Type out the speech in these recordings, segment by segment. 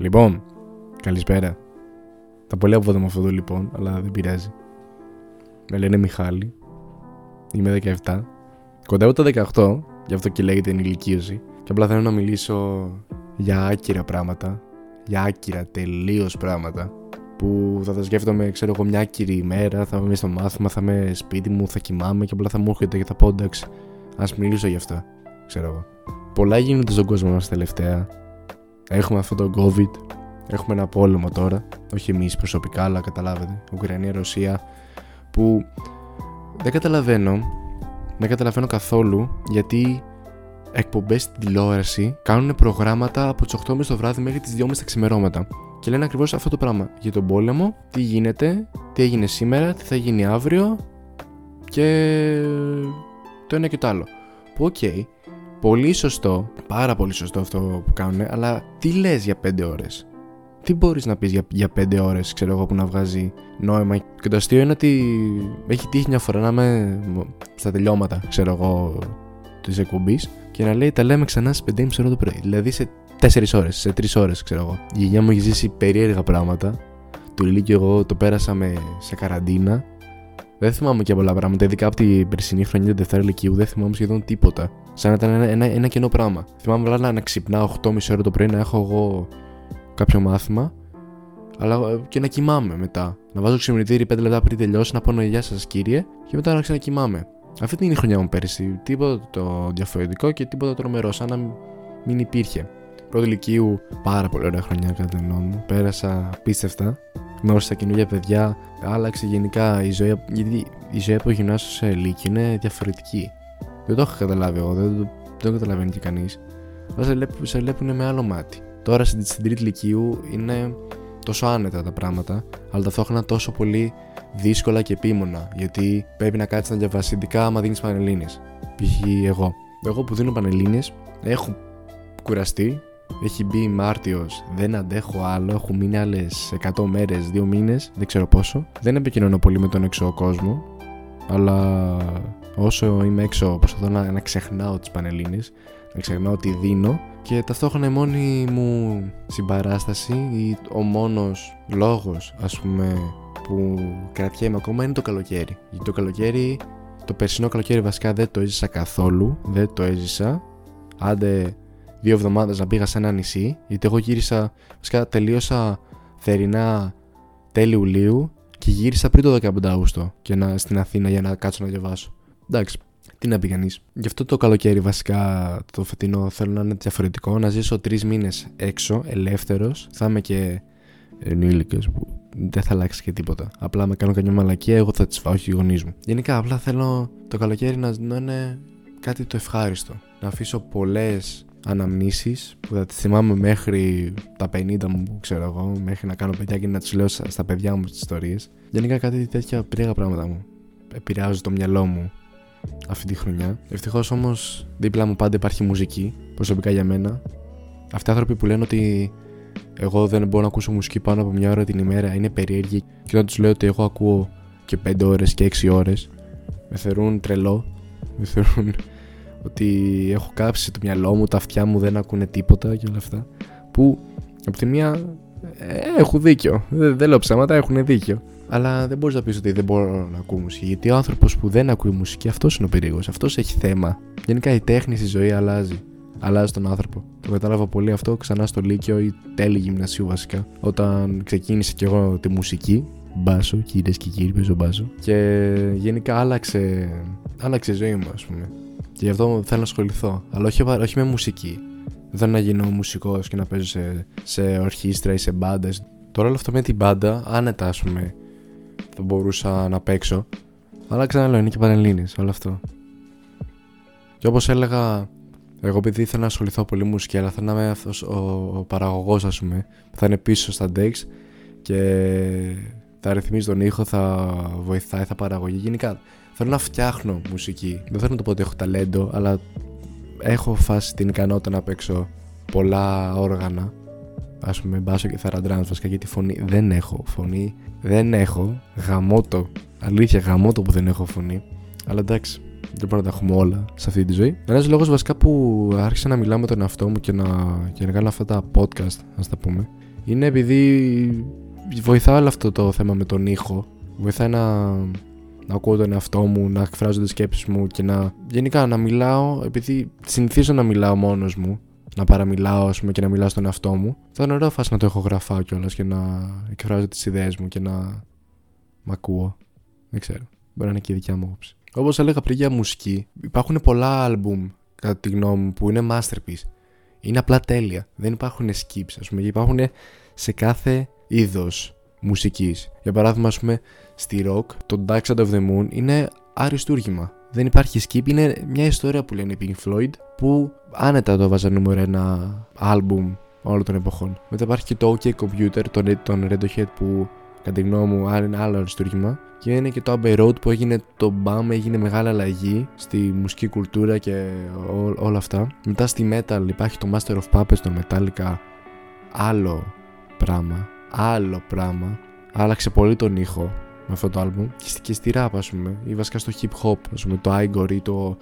Λοιπόν, καλησπέρα. Τα πολύ αποφεύγω με αυτό το λοιπόν, αλλά δεν πειράζει. Με λένε Μιχάλη. Είμαι 17. Κοντεύω τα 18, γι' αυτό και λέγεται ενηλικίωση. Και απλά θέλω να μιλήσω για άκυρα πράγματα. Για άκυρα τελείως πράγματα. Που θα τα σκέφτομαι, ξέρω εγώ, μια άκυρη ημέρα. Θα είμαι στο μάθημα, θα είμαι σπίτι μου, θα κοιμάμαι και απλά θα μου έρχεται και θα πω εντάξει. Α μιλήσω γι' αυτά. Ξέρω εγώ. Πολλά γίνονται στον κόσμο μας τελευταία. Έχουμε αυτό το COVID. Έχουμε ένα πόλεμο τώρα. Όχι εμείς προσωπικά, αλλά καταλάβετε. Ουκρανία-Ρωσία. Που δεν καταλαβαίνω. Δεν καταλαβαίνω καθόλου γιατί εκπομπές στην τηλεόραση κάνουν προγράμματα από τις 8.30 το βράδυ μέχρι τις 2.30 τα ξημερώματα. Και λένε ακριβώς αυτό το πράγμα. Για τον πόλεμο, τι γίνεται, τι έγινε σήμερα, τι θα γίνει αύριο και το ένα και το άλλο. Που OK, okay, πολύ σωστό, πάρα πολύ σωστό αυτό που κάνουν, αλλά τι λες για 5 ώρες; Τι μπορείς να πεις για, για 5 ώρες, ξέρω εγώ, που να βγάζει νόημα; Και το αστείο είναι ότι έχει τύχει μια φορά να είμαι στα τελειώματα, ξέρω εγώ, της εκπομπής και να λέει τα λέμε ξανά στις 5.30 ώρα το πρωί. Δηλαδή σε 4 ώρες, σε 3 ώρες, ξέρω εγώ. Η γενιά μου έχει ζήσει περίεργα πράγματα. Το και εγώ το πέρασαμε σε καραντίνα. Δεν θυμάμαι και πολλά πράγματα, ειδικά από την περσινή χρονιά, την Δευτέρα Λυκείου, δεν θυμάμαι σχεδόν τίποτα. Σαν να ήταν ένα, ένα, ένα κενό πράγμα. Θυμάμαι απλά να ξυπνάω 8.30 ώρα το πρωί, να έχω εγώ κάποιο μάθημα, αλλά ε, και να κοιμάμαι μετά. Να βάζω ξυπνητήρι 5 λεπτά πριν τελειώσει, να πω «Ναι, Γεια σας κύριε, και μετά να ξανακοιμάμαι. Αυτή είναι η χρονιά μου πέρσι. Τίποτα το διαφορετικό και τίποτα τρομερό, σαν να μην υπήρχε. Πρώτη ηλικίου, πάρα πολύ ωραία χρονιά κατά την γνώμη μου. Πέρασα απίστευτα. Γνώρισα καινούργια παιδιά. Άλλαξε γενικά η ζωή. Γιατί η ζωή από γυμνάσιο σε Λύκειο είναι διαφορετική. Δεν το έχω καταλάβει εγώ, δεν, δεν το καταλαβαίνει και κανείς. Αλλά σε, σε βλέπουν με άλλο μάτι. Τώρα στην, στην τρίτη ηλικίου είναι τόσο άνετα τα πράγματα, αλλά ταυτόχρονα τόσο πολύ δύσκολα και επίμονα. Γιατί πρέπει να κάτσεις να διαβάσεις, ειδικά άμα δίνεις πανελίνε. Π.χ. εγώ. Εγώ που δίνω πανελίνε έχω κουραστεί. Έχει μπει Μάρτιος, δεν αντέχω άλλο. Έχουν μείνει άλλες 100 μέρες, 2 μήνες, δεν ξέρω πόσο. Δεν επικοινωνώ πολύ με τον έξω κόσμο, αλλά όσο είμαι έξω προσπαθώ να, να ξεχνάω τις πανελίνε, να ξεχνάω τι δίνω και ταυτόχρονα η μόνη μου συμπαράσταση ή ο μόνος λόγος ας πούμε που κρατιέμαι ακόμα είναι το καλοκαίρι γιατί το καλοκαίρι το περσινό καλοκαίρι βασικά δεν το έζησα καθόλου δεν το έζησα άντε δύο εβδομάδες να πήγα σε ένα νησί γιατί εγώ γύρισα βασικά τελείωσα θερινά τέλη Ιουλίου και γύρισα πριν το 15 Αύγουστο και να, στην Αθήνα για να κάτσω να διαβάσω εντάξει τι να πει κανείς. Γι' αυτό το καλοκαίρι, βασικά το φετινό, θέλω να είναι διαφορετικό. Να ζήσω τρεις μήνες έξω, ελεύθερος. Θα είμαι και ενήλικε που δεν θα αλλάξει και τίποτα. Απλά με κάνω καμιά μαλακία, εγώ θα τις φάω, όχι οι γονείς μου. Γενικά, απλά θέλω το καλοκαίρι να, να είναι κάτι το ευχάριστο. Να αφήσω πολλές αναμνήσεις που θα τις θυμάμαι μέχρι τα 50 μου, ξέρω εγώ, μέχρι να κάνω παιδιά και να τους λέω στα παιδιά μου τις ιστορίες. Γενικά κάτι τέτοια περίεργα πράγματα μου. Επηρεάζω το μυαλό μου αυτή τη χρονιά. Ευτυχώς όμως δίπλα μου πάντα υπάρχει μουσική, προσωπικά για μένα. Αυτοί οι άνθρωποι που λένε ότι εγώ δεν μπορώ να ακούσω μουσική πάνω από μια ώρα την ημέρα είναι περίεργοι και όταν τους λέω ότι εγώ ακούω και 5 ώρες και 6 ώρες, με θεωρούν τρελό. Με θεωρούν ότι έχω κάψει το μυαλό μου, τα αυτιά μου δεν ακούνε τίποτα και όλα αυτά. Που από τη μία ε, έχουν δίκιο. Δεν, δεν λέω ψέματα, έχουν δίκιο. Αλλά δεν μπορείς να πεις ότι δεν μπορώ να ακούω μουσική. Γιατί ο άνθρωπος που δεν ακούει μουσική, αυτός είναι ο περίεργος. Αυτός έχει θέμα. Γενικά η τέχνη στη ζωή αλλάζει. Αλλάζει τον άνθρωπο. Το κατάλαβα πολύ αυτό ξανά στο Λύκειο ή τέλη γυμνασίου βασικά. Όταν ξεκίνησε κι εγώ τη μουσική. Μπάσο, κυρίες και κύριοι, παίζω μπάσο. Και γενικά άλλαξε, άλλαξε η ζωή μου, ας πούμε. Και γι' αυτό θέλω να ασχοληθώ. Αλλά όχι, όχι με μουσική. Δεν θέλω να γίνω μουσικός και να παίζω σε, σε ορχήστρα ή σε μπάντες. Τώρα όλο αυτό με την μπάντα, άνετα ας πούμε θα μπορούσα να παίξω. Αλλά ξαναλέω, είναι και πανελίνε όλο αυτό. Και όπως έλεγα, εγώ επειδή ήθελα να ασχοληθώ πολύ μουσική, αλλά θέλω να είμαι αυτός ο, ο παραγωγός, ας πούμε, που θα είναι πίσω στα decks και θα ρυθμίζει τον ήχο, θα βοηθάει, θα παραγωγή. Γενικά θέλω να φτιάχνω μουσική. Δεν θέλω να το πω ότι έχω ταλέντο, αλλά έχω φάσει την ικανότητα να παίξω πολλά όργανα. Α πούμε, μπάσο και θαραντράν, βασικά γιατί φωνή δεν έχω. Φωνή δεν έχω. Γαμότο. Αλήθεια, γαμότο που δεν έχω φωνή. Αλλά εντάξει, δεν μπορούμε να τα έχουμε όλα σε αυτή τη ζωή. Ένας λόγος βασικά που άρχισα να μιλάω με τον εαυτό μου και να, και να κάνω αυτά τα podcast, ας τα πούμε, είναι επειδή βοηθάει όλο αυτό το θέμα με τον ήχο. Βοηθάει να, να ακούω τον εαυτό μου, να εκφράζω τις σκέψεις μου και να γενικά να μιλάω, επειδή συνηθίζω να μιλάω μόνος μου, να παραμιλάω ας πούμε, και να μιλάω στον εαυτό μου. Θα είναι ωραίο φάση να το έχω γραφάω κιόλας και να εκφράζω τις ιδέες μου και να μ' ακούω. Δεν ξέρω. Μπορεί να είναι και η δικιά μου άποψη. Όπως έλεγα πριν για μουσική, υπάρχουν πολλά άλμπουμ κατά τη γνώμη μου που είναι masterpiece. Είναι απλά τέλεια. Δεν υπάρχουν skips, ας πούμε, και υπάρχουν σε κάθε είδος μουσικής. Για παράδειγμα, ας πούμε, στη rock, το Dark Side of the Moon είναι αριστούργημα. Δεν υπάρχει skip, είναι μια ιστορία που λένε οι Pink Floyd που άνετα το έβαζα νούμερο ένα άλμπουμ όλων των εποχών. Μετά υπάρχει και το OK Computer, τον, τον Radiohead που κατά τη γνώμη μου είναι άλλο αριστούργημα. Και είναι και το Abbey Road που έγινε το BAM, έγινε μεγάλη αλλαγή στη μουσική κουλτούρα και ό, όλα αυτά. Μετά στη Metal υπάρχει το Master of Puppets, το Metallica, άλλο πράγμα, άλλο πράγμα. Άλλαξε πολύ τον ήχο με αυτό το album και, στη, και στη rap ας πούμε ή βασικά στο hip hop ας πούμε το Igor ή το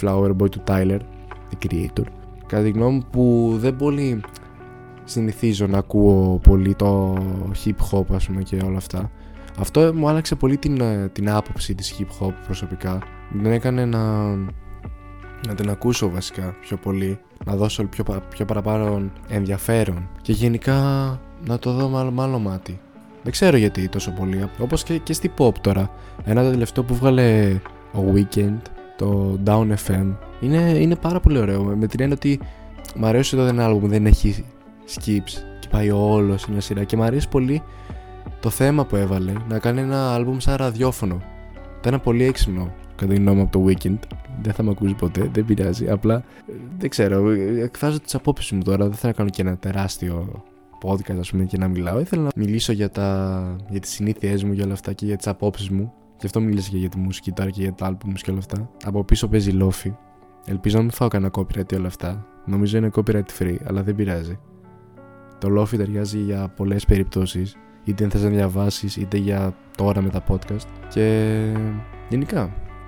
Flower Boy του Tyler the creator. Κατά τη γνώμη μου που δεν πολύ συνηθίζω να ακούω πολύ το hip hop ας πούμε και όλα αυτά. Αυτό μου άλλαξε πολύ την, την άποψη της hip hop προσωπικά. Δεν έκανε να, να την ακούσω βασικά πιο πολύ. Να δώσω πιο, πιο παραπάνω ενδιαφέρον. Και γενικά να το δω με άλλο, μάτι. Δεν ξέρω γιατί τόσο πολύ. Όπως και, και στη pop τώρα. Ένα τελευταίο που βγάλε ο Weekend το Down FM είναι, είναι πάρα πολύ ωραίο. Με την έννοια ότι μου αρέσει εδώ ένα άλμπουμ δεν έχει skips και πάει όλος σε μια σειρά. Και μου αρέσει πολύ το θέμα που έβαλε να κάνει ένα άλμπουμ σαν ραδιόφωνο. Ήταν πολύ έξυπνο κατά τη γνώμη από το Weekend δεν θα με ακούσει ποτέ, δεν πειράζει. Απλά δεν ξέρω, εκφράζω τις απόψεις μου τώρα. Δεν θέλω να κάνω και ένα τεράστιο podcast ας πούμε και να μιλάω ήθελα να μιλήσω για, τα, για τις συνήθειές μου για όλα αυτά και για τις απόψεις μου Γι' αυτό μίλησα και για τη μουσική τώρα και για τα albums και όλα αυτά. Από πίσω παίζει λόφι. Ελπίζω να μην φάω κανένα copyright ή όλα αυτά. Νομίζω είναι copyright free, αλλά δεν πειράζει. Το λόφι ταιριάζει για πολλές περιπτώσεις. Είτε θες να διαβάσεις, είτε για τώρα με τα podcast. Και γενικά,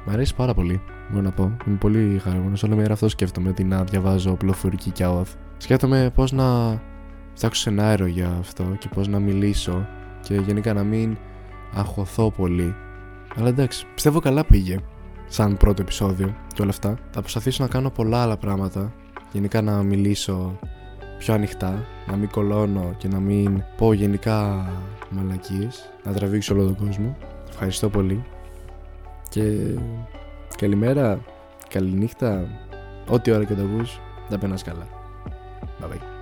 μου αρέσει πάρα πολύ. Μπορώ να πω. Είμαι πολύ χαρούμενος. Όλη μέρα αυτό σκέφτομαι. Ότι να διαβάζω πληροφορική και αόθ. Σκέφτομαι πώς να φτιάξω σενάριο για αυτό και πώς να μιλήσω. Και γενικά να μην αγχωθώ πολύ αλλά εντάξει, πιστεύω καλά πήγε σαν πρώτο επεισόδιο και όλα αυτά. Θα προσπαθήσω να κάνω πολλά άλλα πράγματα. Γενικά να μιλήσω πιο ανοιχτά, να μην κολώνω και να μην πω γενικά μαλακίες, να τραβήξω όλο τον κόσμο. Ευχαριστώ πολύ και καλημέρα, καληνύχτα, ό,τι ώρα και το ακούς, θα περνάς καλά. Bye bye.